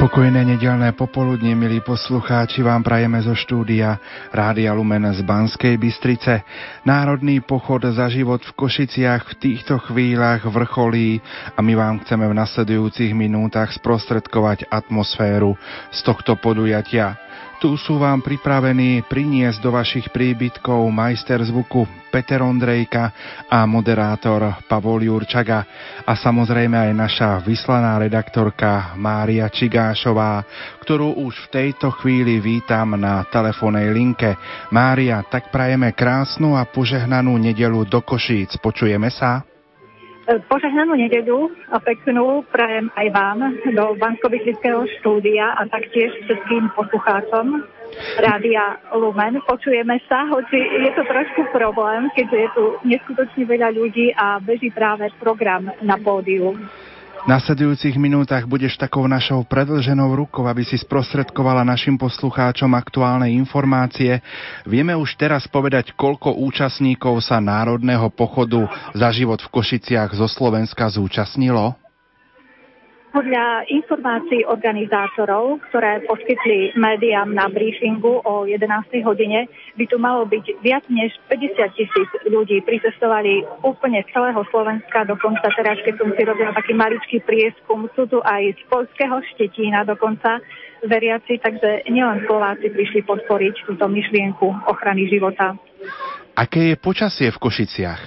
Pokojné nedelné popoludne, milí poslucháči, vám prajeme zo štúdia Rádia Lumen z Banskej Bystrice. Národný pochod za život v Košiciach v týchto chvíľach vrcholí a my vám chceme v nasledujúcich minútach sprostredkovať atmosféru z tohto podujatia. Tu sú vám pripravení priniesť do vašich príbytkov majster zvuku Peter Ondrejka a moderátor Pavol Jurčaga a samozrejme aj naša vyslaná redaktorka Mária Čigášová, ktorú už v tejto chvíli vítam na telefónnej linke. Mária, tak prajeme krásnu a požehnanú nedelu do Košíc. Počujeme sa? Požehnanú nedeľu a peknú prajem aj vám do bansko štúdia a taktiež všetkým poslucháčom Rádia Lumen. Počujeme sa, hoci je to trošku problém, keďže je tu neskutočne veľa ľudí a beží práve program na pódiu. Nasledujúcich minútach budeš takou našou predlženou rukou, aby si sprostredkovala našim poslucháčom aktuálne informácie. Vieme už teraz povedať, koľko účastníkov sa Národného pochodu za život v Košiciach zo Slovenska zúčastnilo? Podľa informácií organizátorov, ktoré poskytli médiám na briefingu o 11. hodine, by tu malo byť viac než 50 tisíc ľudí. Pricestovali úplne z celého Slovenska, dokonca teraz, keď som si robila taký maličký prieskum, sú tu aj z polského štetína dokonca veriaci, takže nielen Slováci prišli podporiť túto myšlienku ochrany života. Aké je počasie v Košiciach?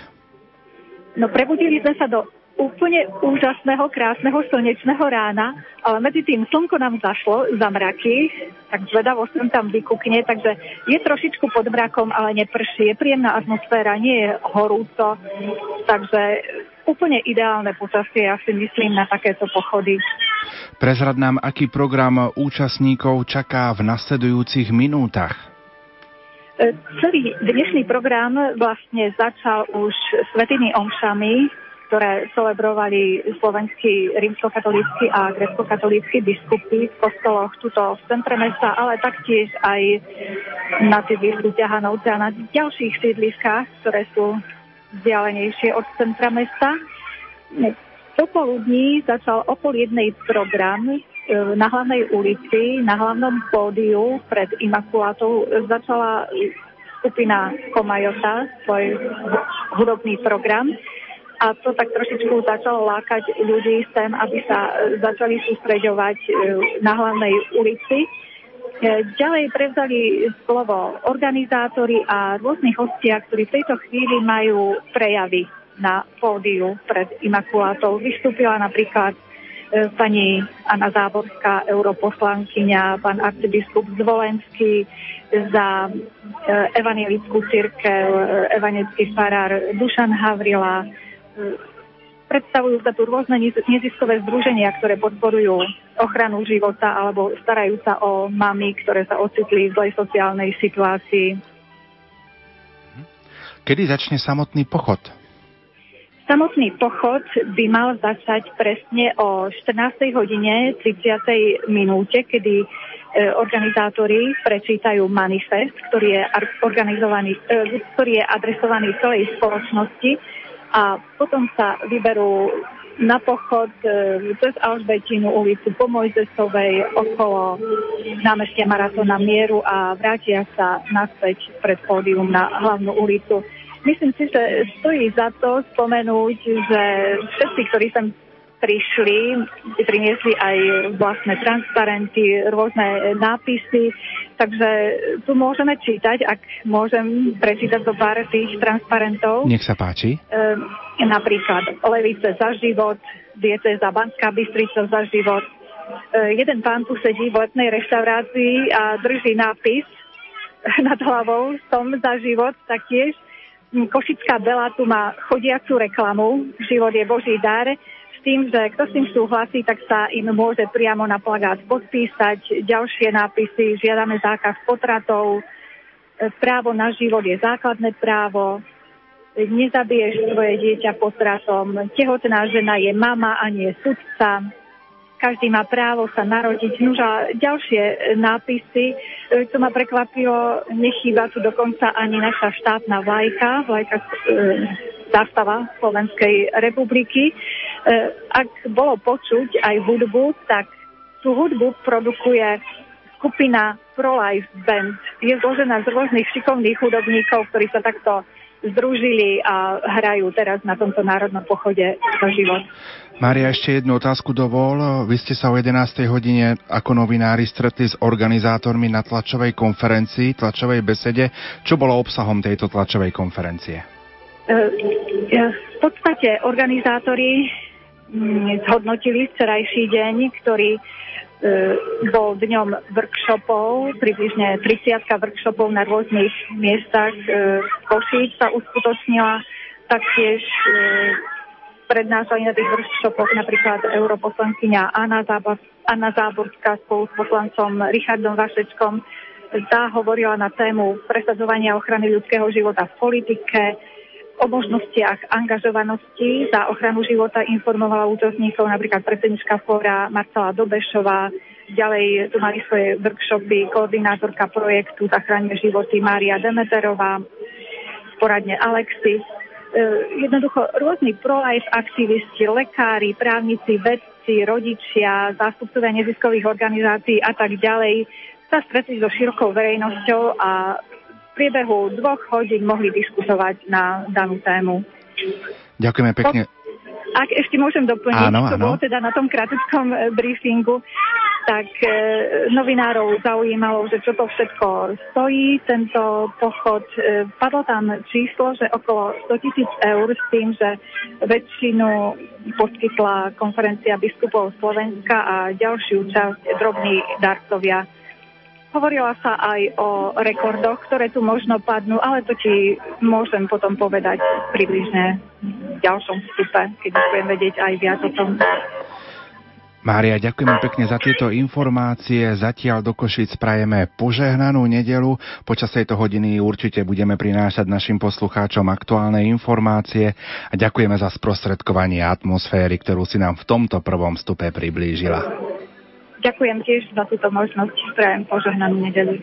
No prebudili sme sa do úplne úžasného, krásneho slnečného rána, ale medzi tým slnko nám zašlo za mraky, tak zvedavo som tam vykúkne, takže je trošičku pod mrakom, ale neprší, je príjemná atmosféra, nie je horúco, takže úplne ideálne počasie, ja si myslím, na takéto pochody. Prezrad nám, aký program účastníkov čaká v nasledujúcich minútach. E, celý dnešný program vlastne začal už svetými omšami, ktoré celebrovali slovenskí rímskokatolícky a grecko-katolícky biskupy v kostoloch tuto v centre mesta, ale taktiež aj na sídlisku Ťahanovce a na ďalších sídliskách, ktoré sú vzdialenejšie od centra mesta. Popoludní začal o pol jednej program e, na hlavnej ulici, na hlavnom pódiu pred Imakulátou začala skupina Komajota svoj hudobný program a to tak trošičku začalo lákať ľudí sem, aby sa e, začali sústreďovať e, na hlavnej ulici. E, ďalej prevzali slovo organizátori a rôznych hostia, ktorí v tejto chvíli majú prejavy na pódiu pred Imakulátou. Vystúpila napríklad pani Anna Záborská, europoslankyňa, pán arcibiskup Zvolenský za evangelickú církev, evangelický farár Dušan Havrila, predstavujú sa tu rôzne neziskové združenia, ktoré podporujú ochranu života alebo starajú sa o mamy, ktoré sa ocitli v zlej sociálnej situácii. Kedy začne samotný pochod? Samotný pochod by mal začať presne o 14. hodine 30. minúte, kedy e, organizátori prečítajú manifest, ktorý je, organizovaný, e, ktorý je adresovaný celej spoločnosti a potom sa vyberú na pochod e, cez Alžbetinu ulicu po Mojzesovej okolo námestia Maratona Mieru a vrátia sa naspäť pred pódium na hlavnú ulicu. Myslím si, že stojí za to spomenúť, že všetci, ktorí sem prišli, priniesli aj vlastné transparenty, rôzne nápisy, takže tu môžeme čítať, ak môžem prečítať do pár tých transparentov. Nech sa páči. E, napríklad Levice za život, za Banská Bystrica za život. E, jeden pán tu sedí v letnej reštaurácii a drží nápis nad hlavou som za život taktiež. Košická Bela tu má chodiacu reklamu, život je Boží dar tým, že kto s tým súhlasí, tak sa im môže priamo na plagát podpísať. Ďalšie nápisy, žiadame zákaz potratov, právo na život je základné právo, nezabiješ svoje dieťa potratom, tehotná žena je mama a nie sudca, každý má právo sa narodiť. Nuž a ďalšie nápisy, e, to ma prekvapilo, nechýba tu dokonca ani naša štátna vlajka, vlajka e, zástava Slovenskej republiky. E, ak bolo počuť aj hudbu, tak tú hudbu produkuje skupina Pro-Life Band. Je zložená z rôznych šikovných hudobníkov, ktorí sa takto združili a hrajú teraz na tomto národnom pochode za život. Mária, ešte jednu otázku dovol. Vy ste sa o 11. hodine ako novinári stretli s organizátormi na tlačovej konferencii, tlačovej besede. Čo bolo obsahom tejto tlačovej konferencie? E, v podstate organizátori zhodnotili včerajší deň, ktorý E, bol dňom workshopov, približne 30 workshopov na rôznych miestach e, Košíc sa uskutočnila. Taktiež e, prednášali na tých workshopoch napríklad europoslankyňa Anna, Anna Záborská spolu s poslancom Richardom Vašečkom. Tá hovorila na tému presadzovania ochrany ľudského života v politike, o možnostiach angažovanosti za ochranu života informovala účastníkov napríklad predsednička fóra Marcela Dobešová, ďalej tu mali svoje workshopy koordinátorka projektu Zachráňme životy Mária Demeterová, poradne Alexis, e, jednoducho rôzni pro-life aktivisti, lekári, právnici, vedci, rodičia, zástupcovia neziskových organizácií a tak ďalej sa stretli so širokou verejnosťou a priebehu dvoch hodín mohli diskutovať na danú tému. Ďakujeme pekne. Ak ešte môžem doplniť, áno, čo bolo teda na tom krátkom e, briefingu, tak e, novinárov zaujímalo, že čo to všetko stojí, tento pochod. E, padlo tam číslo, že okolo 100 tisíc eur s tým, že väčšinu poskytla konferencia biskupov Slovenska a ďalšiu časť drobní darcovia Hovorila sa aj o rekordoch, ktoré tu možno padnú, ale to ti môžem potom povedať približne v ďalšom vstupe, keď budem vedieť aj viac o tom. Mária, ďakujeme pekne za tieto informácie. Zatiaľ do Košic prajeme požehnanú nedelu. Počas tejto hodiny určite budeme prinášať našim poslucháčom aktuálne informácie a ďakujeme za sprostredkovanie atmosféry, ktorú si nám v tomto prvom vstupe priblížila. Ďakujem tiež za túto možnosť. Prajem požehnanú nedelu.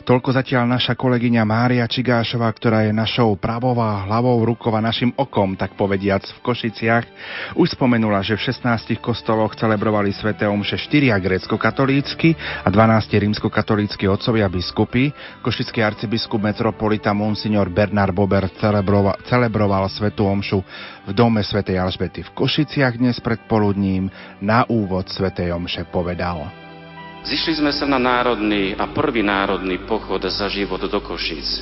Toľko zatiaľ naša kolegyňa Mária Čigášová, ktorá je našou pravová hlavou rukou a našim okom, tak povediac, v Košiciach. Už spomenula, že v 16 kostoloch celebrovali sväté omše 4 grécko-katolícky a 12 rímsko-katolícky otcovia biskupy. Košický arcibiskup metropolita Monsignor Bernard Bober celebroval, celebroval svetú omšu v dome svätej Alžbety v Košiciach dnes predpoludním. Na úvod svätej omše povedal. Zišli sme sa na národný a prvý národný pochod za život do Košíc.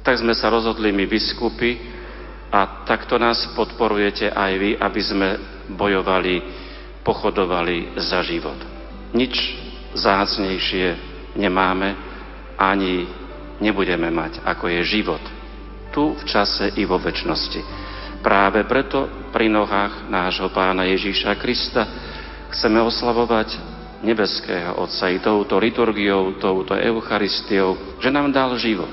Tak sme sa rozhodli my biskupy a takto nás podporujete aj vy, aby sme bojovali, pochodovali za život. Nič zácnejšie nemáme, ani nebudeme mať, ako je život. Tu v čase i vo väčšnosti. Práve preto pri nohách nášho pána Ježíša Krista chceme oslavovať nebeského Otca i touto liturgiou, touto Eucharistiou, že nám dal život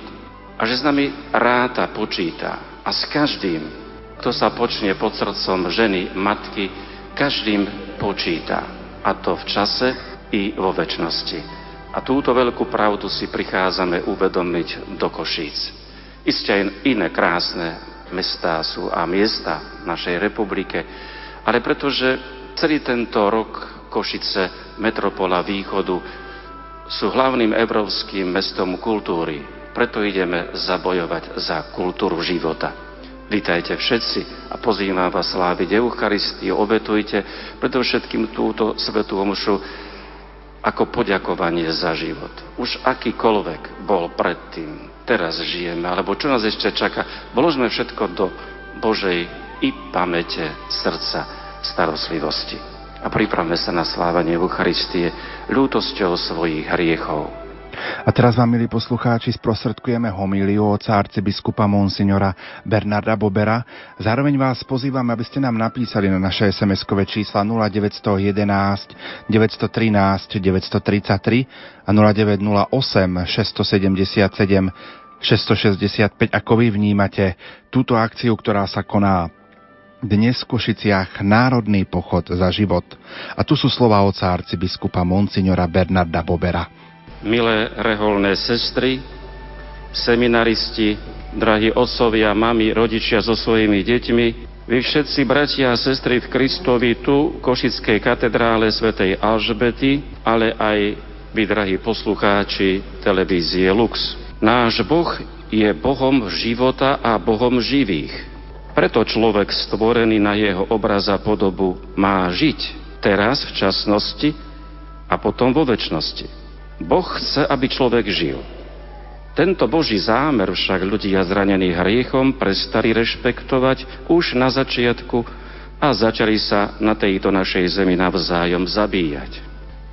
a že s nami ráta, počíta a s každým, kto sa počne pod srdcom ženy, matky, každým počíta. A to v čase i vo väčšnosti. A túto veľkú pravdu si prichádzame uvedomiť do Košíc. Isté aj iné krásne mestá sú a miesta v našej republike, ale pretože celý tento rok Košice, metropola východu, sú hlavným európskym mestom kultúry. Preto ideme zabojovať za kultúru života. Vítajte všetci a pozývam vás sláviť Eucharistiu, obetujte predovšetkým túto svetú omšu ako poďakovanie za život. Už akýkoľvek bol predtým, teraz žijeme, alebo čo nás ešte čaká, vložme všetko do Božej i pamäte srdca starostlivosti a pripravme sa na slávanie Eucharistie ľútosťou svojich hriechov. A teraz vám, milí poslucháči, sprostredkujeme homíliu oca arcibiskupa Monsignora Bernarda Bobera. Zároveň vás pozývam, aby ste nám napísali na naše SMS-kové čísla 0911 913 933 a 0908 677 665, ako vy vnímate túto akciu, ktorá sa koná dnes v Košiciach Národný pochod za život. A tu sú slova oca arcibiskupa Monsignora Bernarda Bobera milé reholné sestry, seminaristi, drahí otcovia, mami, rodičia so svojimi deťmi, vy všetci bratia a sestry v Kristovi tu, v Košickej katedrále svätej Alžbety, ale aj vy, drahí poslucháči televízie Lux. Náš Boh je Bohom života a Bohom živých. Preto človek stvorený na jeho obraz a podobu má žiť teraz v časnosti a potom vo väčšnosti. Boh chce, aby človek žil. Tento Boží zámer však ľudia zranení hriechom prestali rešpektovať už na začiatku a začali sa na tejto našej zemi navzájom zabíjať.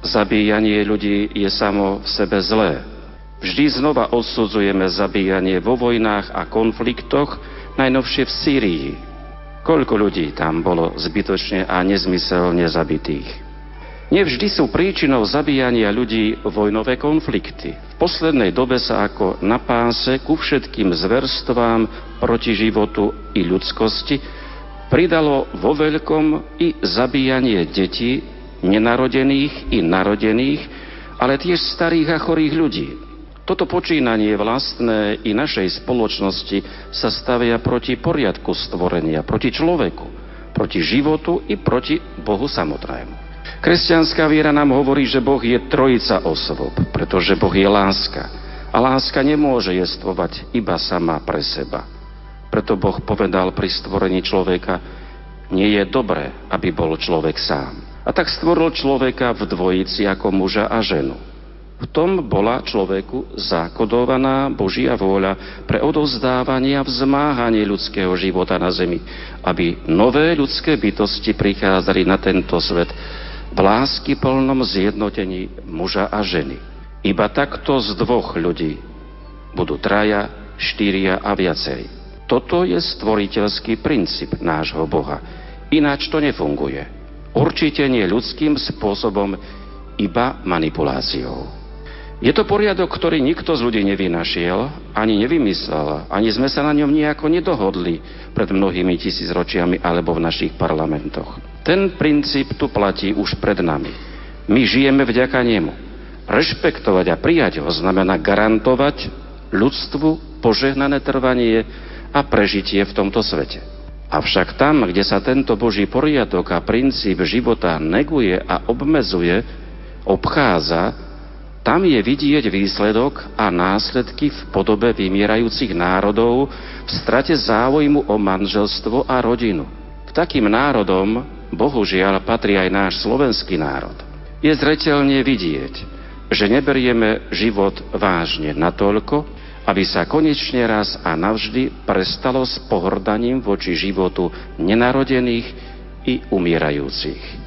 Zabíjanie ľudí je samo v sebe zlé. Vždy znova odsudzujeme zabíjanie vo vojnách a konfliktoch, najnovšie v Sýrii. Koľko ľudí tam bolo zbytočne a nezmyselne zabitých. Nevždy sú príčinou zabíjania ľudí vojnové konflikty. V poslednej dobe sa ako na páse ku všetkým zverstvám proti životu i ľudskosti pridalo vo veľkom i zabíjanie detí, nenarodených i narodených, ale tiež starých a chorých ľudí. Toto počínanie vlastné i našej spoločnosti sa stavia proti poriadku stvorenia, proti človeku, proti životu i proti Bohu samotnému. Kresťanská viera nám hovorí, že Boh je trojica osôb, pretože Boh je láska. A láska nemôže jestvovať iba sama pre seba. Preto Boh povedal pri stvorení človeka, nie je dobré, aby bol človek sám. A tak stvoril človeka v dvojici ako muža a ženu. V tom bola človeku zakodovaná Božia vôľa pre odovzdávanie a vzmáhanie ľudského života na zemi, aby nové ľudské bytosti prichádzali na tento svet v lásky plnom zjednotení muža a ženy. Iba takto z dvoch ľudí budú traja, štyria a viacej. Toto je stvoriteľský princíp nášho Boha. Ináč to nefunguje. Určite nie ľudským spôsobom, iba manipuláciou. Je to poriadok, ktorý nikto z ľudí nevynašiel, ani nevymyslel, ani sme sa na ňom nejako nedohodli pred mnohými tisícročiami alebo v našich parlamentoch. Ten princíp tu platí už pred nami. My žijeme vďaka nemu. Rešpektovať a prijať ho znamená garantovať ľudstvu požehnané trvanie a prežitie v tomto svete. Avšak tam, kde sa tento Boží poriadok a princíp života neguje a obmedzuje, obchádza, tam je vidieť výsledok a následky v podobe vymierajúcich národov v strate záujmu o manželstvo a rodinu. K takým národom bohužiaľ patrí aj náš slovenský národ. Je zretelne vidieť, že neberieme život vážne natoľko, aby sa konečne raz a navždy prestalo s pohrdaním voči životu nenarodených i umierajúcich.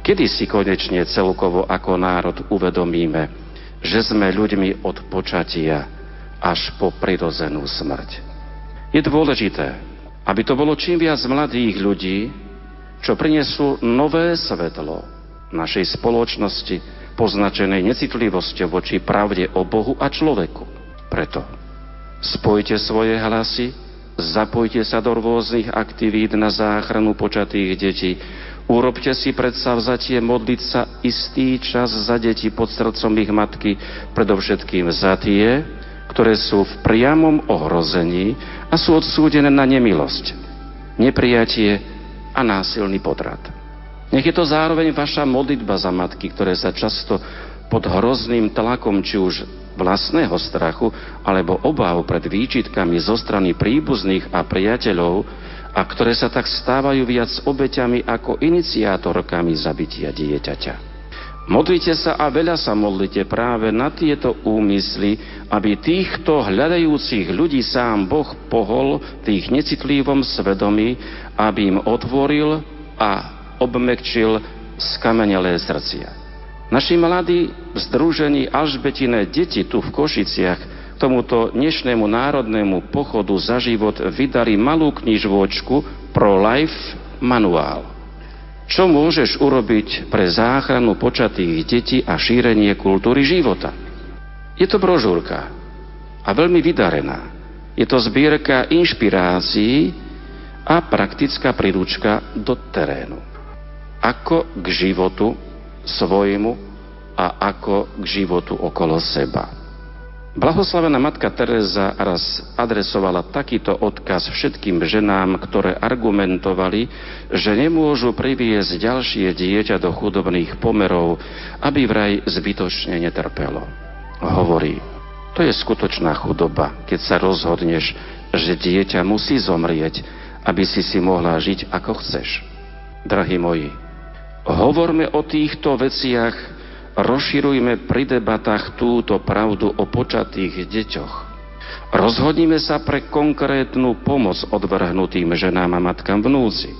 Kedy si konečne celkovo ako národ uvedomíme, že sme ľuďmi od počatia až po prirodzenú smrť. Je dôležité, aby to bolo čím viac mladých ľudí, čo prinesú nové svetlo našej spoločnosti poznačenej necitlivosťou voči pravde o Bohu a človeku. Preto spojte svoje hlasy, zapojte sa do rôznych aktivít na záchranu počatých detí, urobte si vzatie modliť sa istý čas za deti pod srdcom ich matky, predovšetkým za tie, ktoré sú v priamom ohrození a sú odsúdené na nemilosť, neprijatie a násilný potrat. Nech je to zároveň vaša modlitba za matky, ktoré sa často pod hrozným tlakom či už vlastného strachu alebo obav pred výčitkami zo strany príbuzných a priateľov a ktoré sa tak stávajú viac obeťami ako iniciátorkami zabitia dieťaťa. Modlite sa a veľa sa modlite práve na tieto úmysly, aby týchto hľadajúcich ľudí sám Boh pohol v ich necitlivom svedomí, aby im otvoril a obmekčil skamenelé srdcia. Naši mladí v združení Alžbetine deti tu v Košiciach tomuto dnešnému národnému pochodu za život vydali malú knižvočku Pro Life Manuál. Čo môžeš urobiť pre záchranu počatých detí a šírenie kultúry života? Je to brožúrka a veľmi vydarená. Je to zbierka inšpirácií a praktická príručka do terénu. Ako k životu svojmu a ako k životu okolo seba. Blahoslavená matka Teresa raz adresovala takýto odkaz všetkým ženám, ktoré argumentovali, že nemôžu priviesť ďalšie dieťa do chudobných pomerov, aby vraj zbytočne netrpelo. Hovorí, to je skutočná chudoba, keď sa rozhodneš, že dieťa musí zomrieť, aby si si mohla žiť ako chceš. Drahí moji, hovorme o týchto veciach Rozširujme pri debatách túto pravdu o počatých deťoch. Rozhodnime sa pre konkrétnu pomoc odvrhnutým ženám a matkám v núdzi.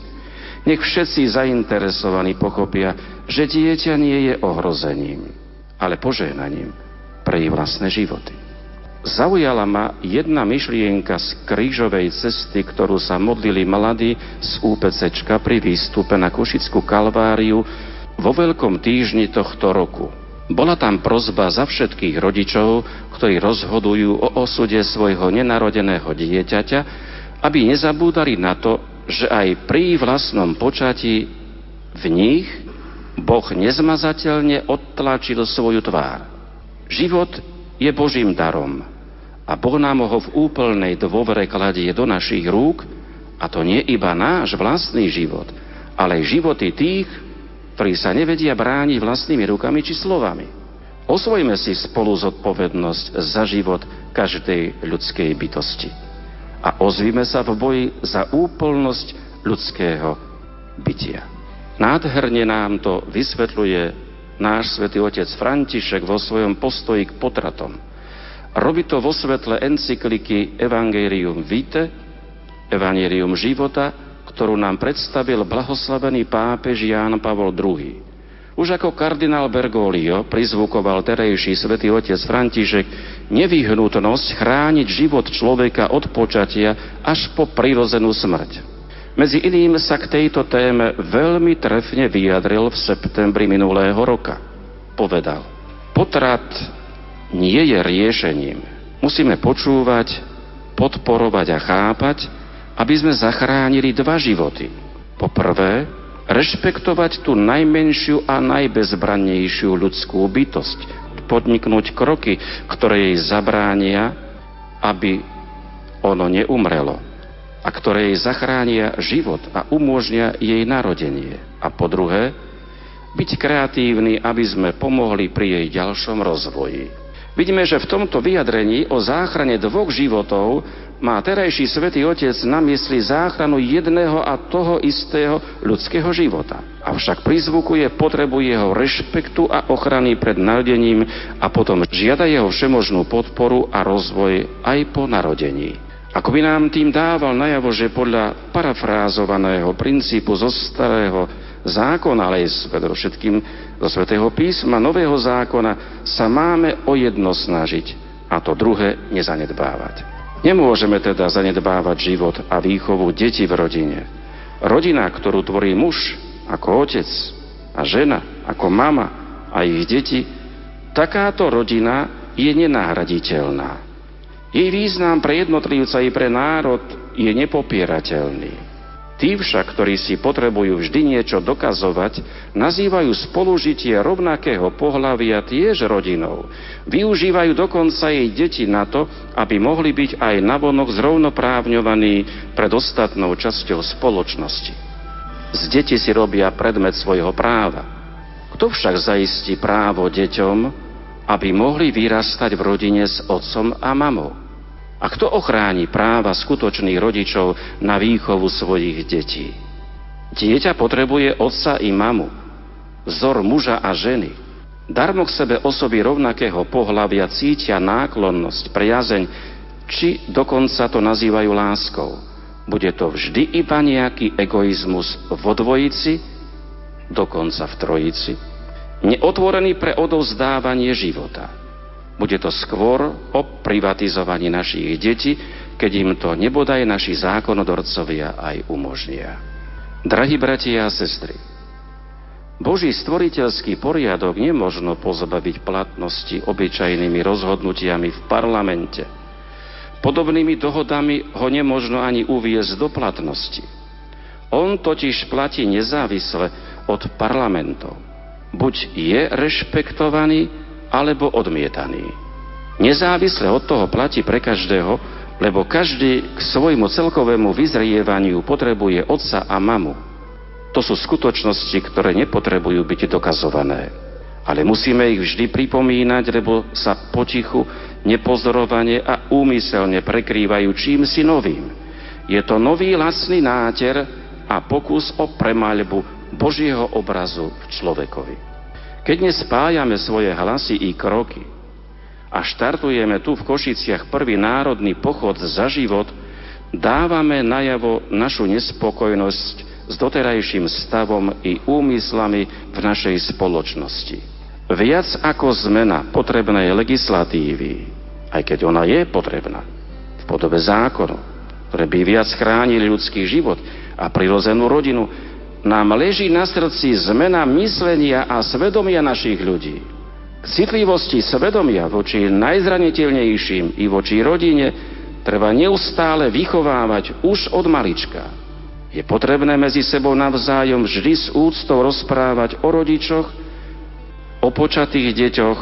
Nech všetci zainteresovaní pochopia, že dieťa nie je ohrozením, ale požehnaním pre ich vlastné životy. Zaujala ma jedna myšlienka z krížovej cesty, ktorú sa modlili mladí z UPCčka pri výstupe na Košickú kalváriu vo Veľkom týždni tohto roku. Bola tam prozba za všetkých rodičov, ktorí rozhodujú o osude svojho nenarodeného dieťaťa, aby nezabúdali na to, že aj pri vlastnom počatí v nich Boh nezmazateľne odtlačil svoju tvár. Život je Božím darom a Boh nám ho v úplnej dôvere kladie do našich rúk a to nie iba náš vlastný život, ale aj životy tých, ktorí sa nevedia brániť vlastnými rukami či slovami. Osvojme si spolu zodpovednosť za život každej ľudskej bytosti. A ozvíme sa v boji za úplnosť ľudského bytia. Nádherne nám to vysvetľuje náš svätý otec František vo svojom postoji k potratom. Robí to vo svetle encykliky Evangelium Vitae, Evangelium života, ktorú nám predstavil blahoslavený pápež Ján Pavol II. Už ako kardinál Bergoglio prizvukoval terejší svätý otec František nevyhnutnosť chrániť život človeka od počatia až po prirozenú smrť. Medzi iným sa k tejto téme veľmi trefne vyjadril v septembri minulého roka. Povedal, potrat nie je riešením. Musíme počúvať, podporovať a chápať, aby sme zachránili dva životy. Po prvé, rešpektovať tú najmenšiu a najbezbrannejšiu ľudskú bytosť, podniknúť kroky, ktoré jej zabránia, aby ono neumrelo a ktoré jej zachránia život a umožnia jej narodenie. A po druhé, byť kreatívny, aby sme pomohli pri jej ďalšom rozvoji. Vidíme, že v tomto vyjadrení o záchrane dvoch životov má terajší svätý Otec na mysli záchranu jedného a toho istého ľudského života. Avšak prizvukuje potrebu jeho rešpektu a ochrany pred narodením a potom žiada jeho všemožnú podporu a rozvoj aj po narodení. Ako by nám tým dával najavo, že podľa parafrázovaného princípu zo starého zákona, ale aj všetkým zo svätého písma nového zákona sa máme o jedno snažiť a to druhé nezanedbávať. Nemôžeme teda zanedbávať život a výchovu detí v rodine. Rodina, ktorú tvorí muž ako otec a žena ako mama a ich deti, takáto rodina je nenahraditeľná. Jej význam pre jednotlivca i pre národ je nepopierateľný. Tí však, ktorí si potrebujú vždy niečo dokazovať, nazývajú spolužitie rovnakého pohľavia tiež rodinou. Využívajú dokonca jej deti na to, aby mohli byť aj navonok zrovnoprávňovaní pred ostatnou časťou spoločnosti. Z deti si robia predmet svojho práva. Kto však zaistí právo deťom, aby mohli vyrastať v rodine s otcom a mamou? A kto ochráni práva skutočných rodičov na výchovu svojich detí? Dieťa potrebuje otca i mamu, vzor muža a ženy. Darmo k sebe osoby rovnakého pohľavia cítia náklonnosť, priazeň, či dokonca to nazývajú láskou. Bude to vždy iba nejaký egoizmus vo dvojici, dokonca v trojici. neotvorený pre odovzdávanie života. Bude to skôr o privatizovaní našich detí, keď im to nebodaj naši zákonodorcovia aj umožnia. Drahí bratia a sestry, Boží stvoriteľský poriadok nemožno pozbaviť platnosti obyčajnými rozhodnutiami v parlamente. Podobnými dohodami ho nemožno ani uviezť do platnosti. On totiž platí nezávisle od parlamentov. Buď je rešpektovaný, alebo odmietaný. Nezávisle od toho platí pre každého, lebo každý k svojmu celkovému vyzrievaniu potrebuje otca a mamu. To sú skutočnosti, ktoré nepotrebujú byť dokazované. Ale musíme ich vždy pripomínať, lebo sa potichu, nepozorovane a úmyselne prekrývajú čím si novým. Je to nový lasný náter a pokus o premaľbu Božieho obrazu v človekovi. Keď nespájame svoje hlasy i kroky a štartujeme tu v Košiciach prvý národný pochod za život, dávame najavo našu nespokojnosť s doterajším stavom i úmyslami v našej spoločnosti. Viac ako zmena potrebnej legislatívy, aj keď ona je potrebná, v podobe zákonu, ktoré by viac chránili ľudský život a prirozenú rodinu, nám leží na srdci zmena myslenia a svedomia našich ľudí. K citlivosti svedomia voči najzraniteľnejším i voči rodine treba neustále vychovávať už od malička. Je potrebné medzi sebou navzájom vždy s úctou rozprávať o rodičoch, o počatých deťoch,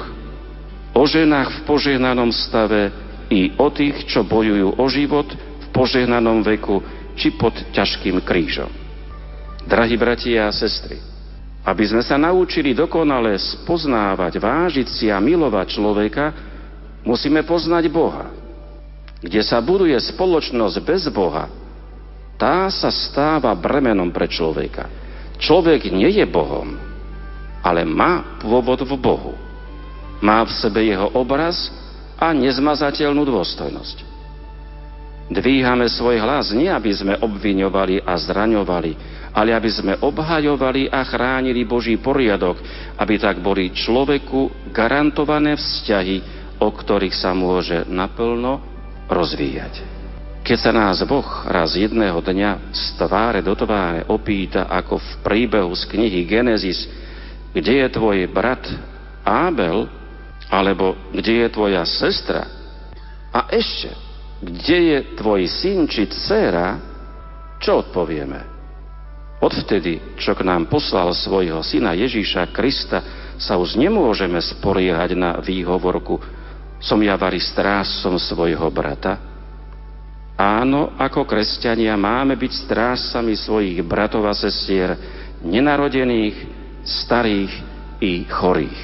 o ženách v požehnanom stave i o tých, čo bojujú o život v požehnanom veku či pod ťažkým krížom. Drahí bratia a sestry, aby sme sa naučili dokonale spoznávať, vážiť si a milovať človeka, musíme poznať Boha. Kde sa buduje spoločnosť bez Boha, tá sa stáva bremenom pre človeka. Človek nie je Bohom, ale má pôvod v Bohu. Má v sebe jeho obraz a nezmazateľnú dôstojnosť. Dvíhame svoj hlas nie, aby sme obviňovali a zraňovali, ale aby sme obhajovali a chránili Boží poriadok, aby tak boli človeku garantované vzťahy, o ktorých sa môže naplno rozvíjať. Keď sa nás Boh raz jedného dňa z tváre do tváre opýta, ako v príbehu z knihy Genesis, kde je tvoj brat Ábel, alebo kde je tvoja sestra, a ešte, kde je tvoj syn či dcera, čo odpovieme? Odvtedy, čo k nám poslal svojho syna Ježíša Krista, sa už nemôžeme spoliehať na výhovorku som ja vari strážcom svojho brata, Áno, ako kresťania máme byť strážcami svojich bratov a sestier, nenarodených, starých i chorých.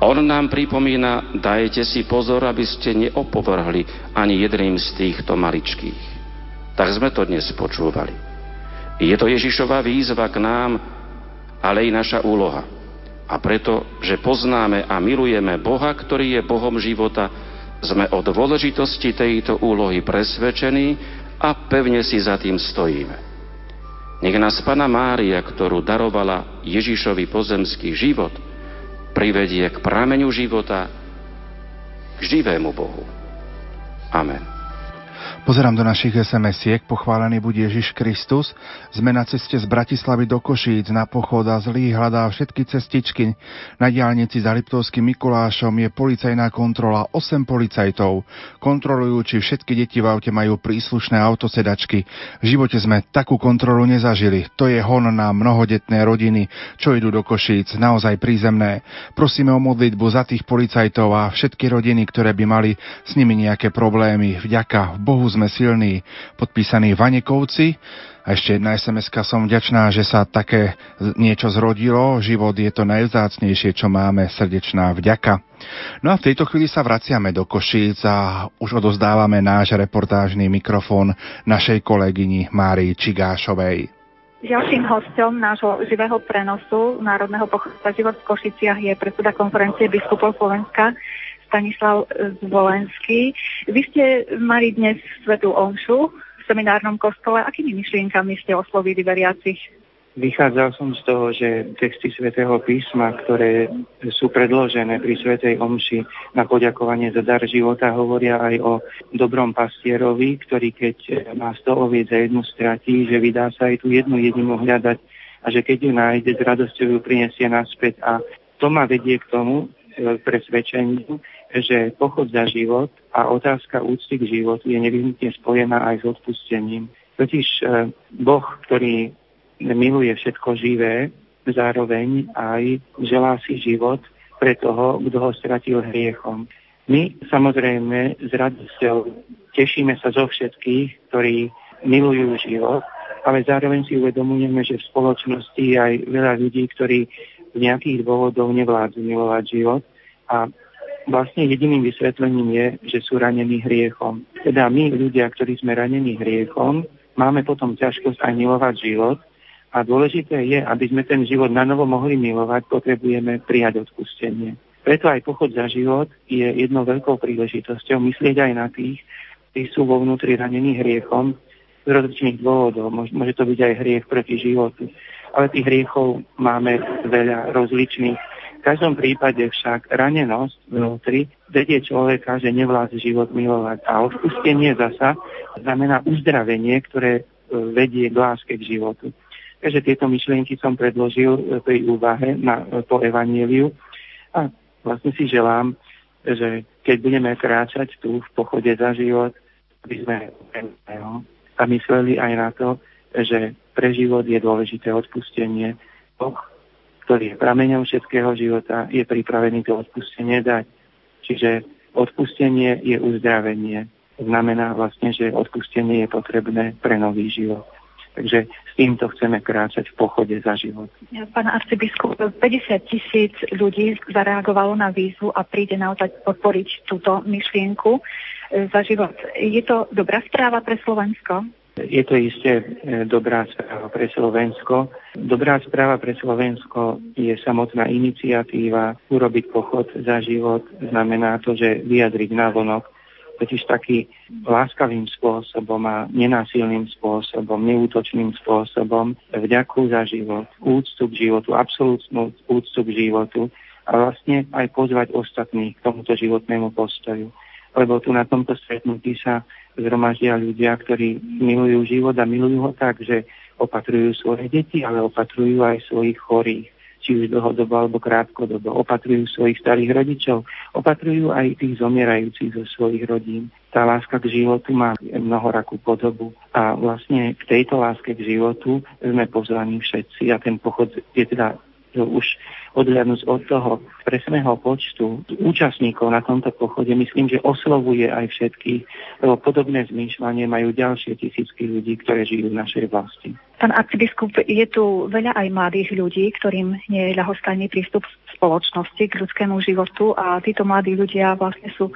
On nám pripomína, dajte si pozor, aby ste neopovrhli ani jedným z týchto maličkých. Tak sme to dnes počúvali. Je to Ježišová výzva k nám, ale i naša úloha. A preto, že poznáme a milujeme Boha, ktorý je Bohom života, sme o dôležitosti tejto úlohy presvedčení a pevne si za tým stojíme. Nech nás Pana Mária, ktorú darovala Ježišovi pozemský život, privedie k prameňu života, k živému Bohu. Amen. Pozerám do našich SMS-iek, pochválený bude Ježiš Kristus. Sme na ceste z Bratislavy do Košíc na pochod a zlý hľadá všetky cestičky. Na diálnici za Liptovským Mikulášom je policajná kontrola 8 policajtov. Kontrolujú, či všetky deti v aute majú príslušné autosedačky. V živote sme takú kontrolu nezažili. To je hon na mnohodetné rodiny, čo idú do Košíc, naozaj prízemné. Prosíme o modlitbu za tých policajtov a všetky rodiny, ktoré by mali s nimi nejaké problémy. Vďaka Bohu sme silní. Podpísaný Vanekovci. A ešte jedna sms som vďačná, že sa také niečo zrodilo. Život je to najvzácnejšie, čo máme. Srdečná vďaka. No a v tejto chvíli sa vraciame do Košíc a už odozdávame náš reportážny mikrofón našej kolegyni Márii Čigášovej. Ďalším hostom nášho živého prenosu Národného pochodu život v Košiciach je predseda konferencie biskupov Slovenska Stanislav Zvolenský. Vy ste mali dnes Svetu Omšu v seminárnom kostole. Akými myšlienkami ste oslovili veriacich? Vychádzal som z toho, že texty svätého písma, ktoré sú predložené pri svätej omši na poďakovanie za dar života, hovoria aj o dobrom pastierovi, ktorý keď má 100 oviec a jednu stratí, že vydá sa aj tú jednu jedinú hľadať a že keď ju nájde, s radosťou ju prinesie naspäť. A to ma vedie k tomu e, presvedčeniu, že pochod za život a otázka úcty k životu je nevyhnutne spojená aj s odpustením. Totiž e, Boh, ktorý miluje všetko živé, zároveň aj želá si život pre toho, kto ho stratil hriechom. My samozrejme s radosťou tešíme sa zo všetkých, ktorí milujú život, ale zároveň si uvedomujeme, že v spoločnosti je aj veľa ľudí, ktorí z nejakých dôvodov nevládzu milovať život a vlastne jediným vysvetlením je, že sú ranení hriechom. Teda my, ľudia, ktorí sme ranení hriechom, máme potom ťažkosť aj milovať život a dôležité je, aby sme ten život na novo mohli milovať, potrebujeme prijať odpustenie. Preto aj pochod za život je jednou veľkou príležitosťou myslieť aj na tých, ktorí sú vo vnútri ranení hriechom z rozličných dôvodov. Môže to byť aj hriech proti životu. Ale tých hriechov máme veľa rozličných. V každom prípade však ranenosť vnútri vedie človeka, že nevládze život milovať. A odpustenie zasa znamená uzdravenie, ktoré e, vedie k láske k životu. Takže tieto myšlienky som predložil e, pri úvahe na, e, po evaníliu a vlastne si želám, že keď budeme kráčať tu v pochode za život, aby sme a mysleli aj na to, že pre život je dôležité odpustenie. Boh, ktorý je prameňom všetkého života, je pripravený to odpustenie dať. Čiže odpustenie je uzdravenie. Znamená vlastne, že odpustenie je potrebné pre nový život. Takže s týmto chceme kráčať v pochode za život. Pán arcibiskup, 50 tisíc ľudí zareagovalo na výzvu a príde naozaj podporiť túto myšlienku e, za život. Je to dobrá správa pre Slovensko? Je to isté e, dobrá správa pre Slovensko. Dobrá správa pre Slovensko je samotná iniciatíva urobiť pochod za život. Znamená to, že vyjadriť návonok totiž taký láskavým spôsobom a nenásilným spôsobom, neútočným spôsobom vďaku za život, úctu k životu, absolútnu úctu k životu a vlastne aj pozvať ostatných k tomuto životnému postoju. Lebo tu na tomto stretnutí sa zhromaždia ľudia, ktorí milujú život a milujú ho tak, že opatrujú svoje deti, ale opatrujú aj svojich chorých či už dlhodobo alebo krátkodobo. Opatrujú svojich starých rodičov, opatrujú aj tých zomierajúcich zo svojich rodín. Tá láska k životu má mnohorakú podobu a vlastne k tejto láske k životu sme pozvaní všetci a ten pochod je teda už odhľadnúť od toho presného počtu účastníkov na tomto pochode, myslím, že oslovuje aj všetkých, lebo podobné zmýšľanie majú ďalšie tisícky ľudí, ktoré žijú v našej vlasti. Pán arcibiskup, je tu veľa aj mladých ľudí, ktorým nie je ľahostajný prístup spoločnosti k ľudskému životu a títo mladí ľudia vlastne sú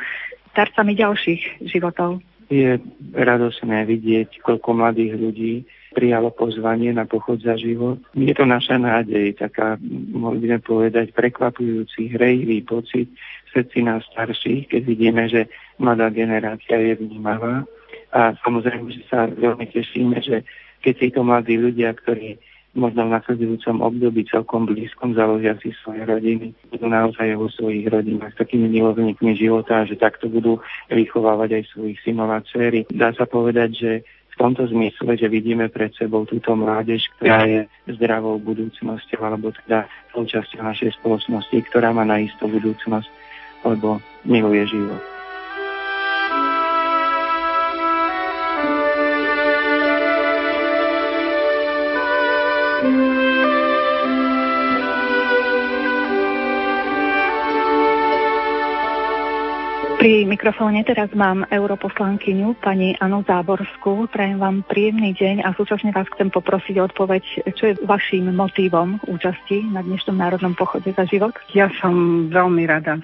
starcami ďalších životov. Je radosné vidieť, koľko mladých ľudí prijalo pozvanie na pochod za život. Je to naša nádej, taká, mohli by povedať, prekvapujúci, hrejivý pocit v srdci nás starších, keď vidíme, že mladá generácia je vnímavá. A samozrejme, že sa veľmi tešíme, že keď títo mladí ľudia, ktorí možno v nasledujúcom období celkom blízkom založia si svoje rodiny, budú naozaj vo svojich rodinách s takými milovníkmi života, že takto budú vychovávať aj svojich synov a dcery. Dá sa povedať, že v tomto zmysle, že vidíme pred sebou túto mládež, ktorá je zdravou budúcnosťou, alebo teda súčasťou našej spoločnosti, ktorá má na istú budúcnosť, lebo miluje život. Mikrofóne teraz mám europoslankyňu pani Anu Záborskú. Prajem vám príjemný deň a súčasne vás chcem poprosiť o odpoveď, čo je vašim motívom účasti na dnešnom národnom pochode za život. Ja som veľmi rada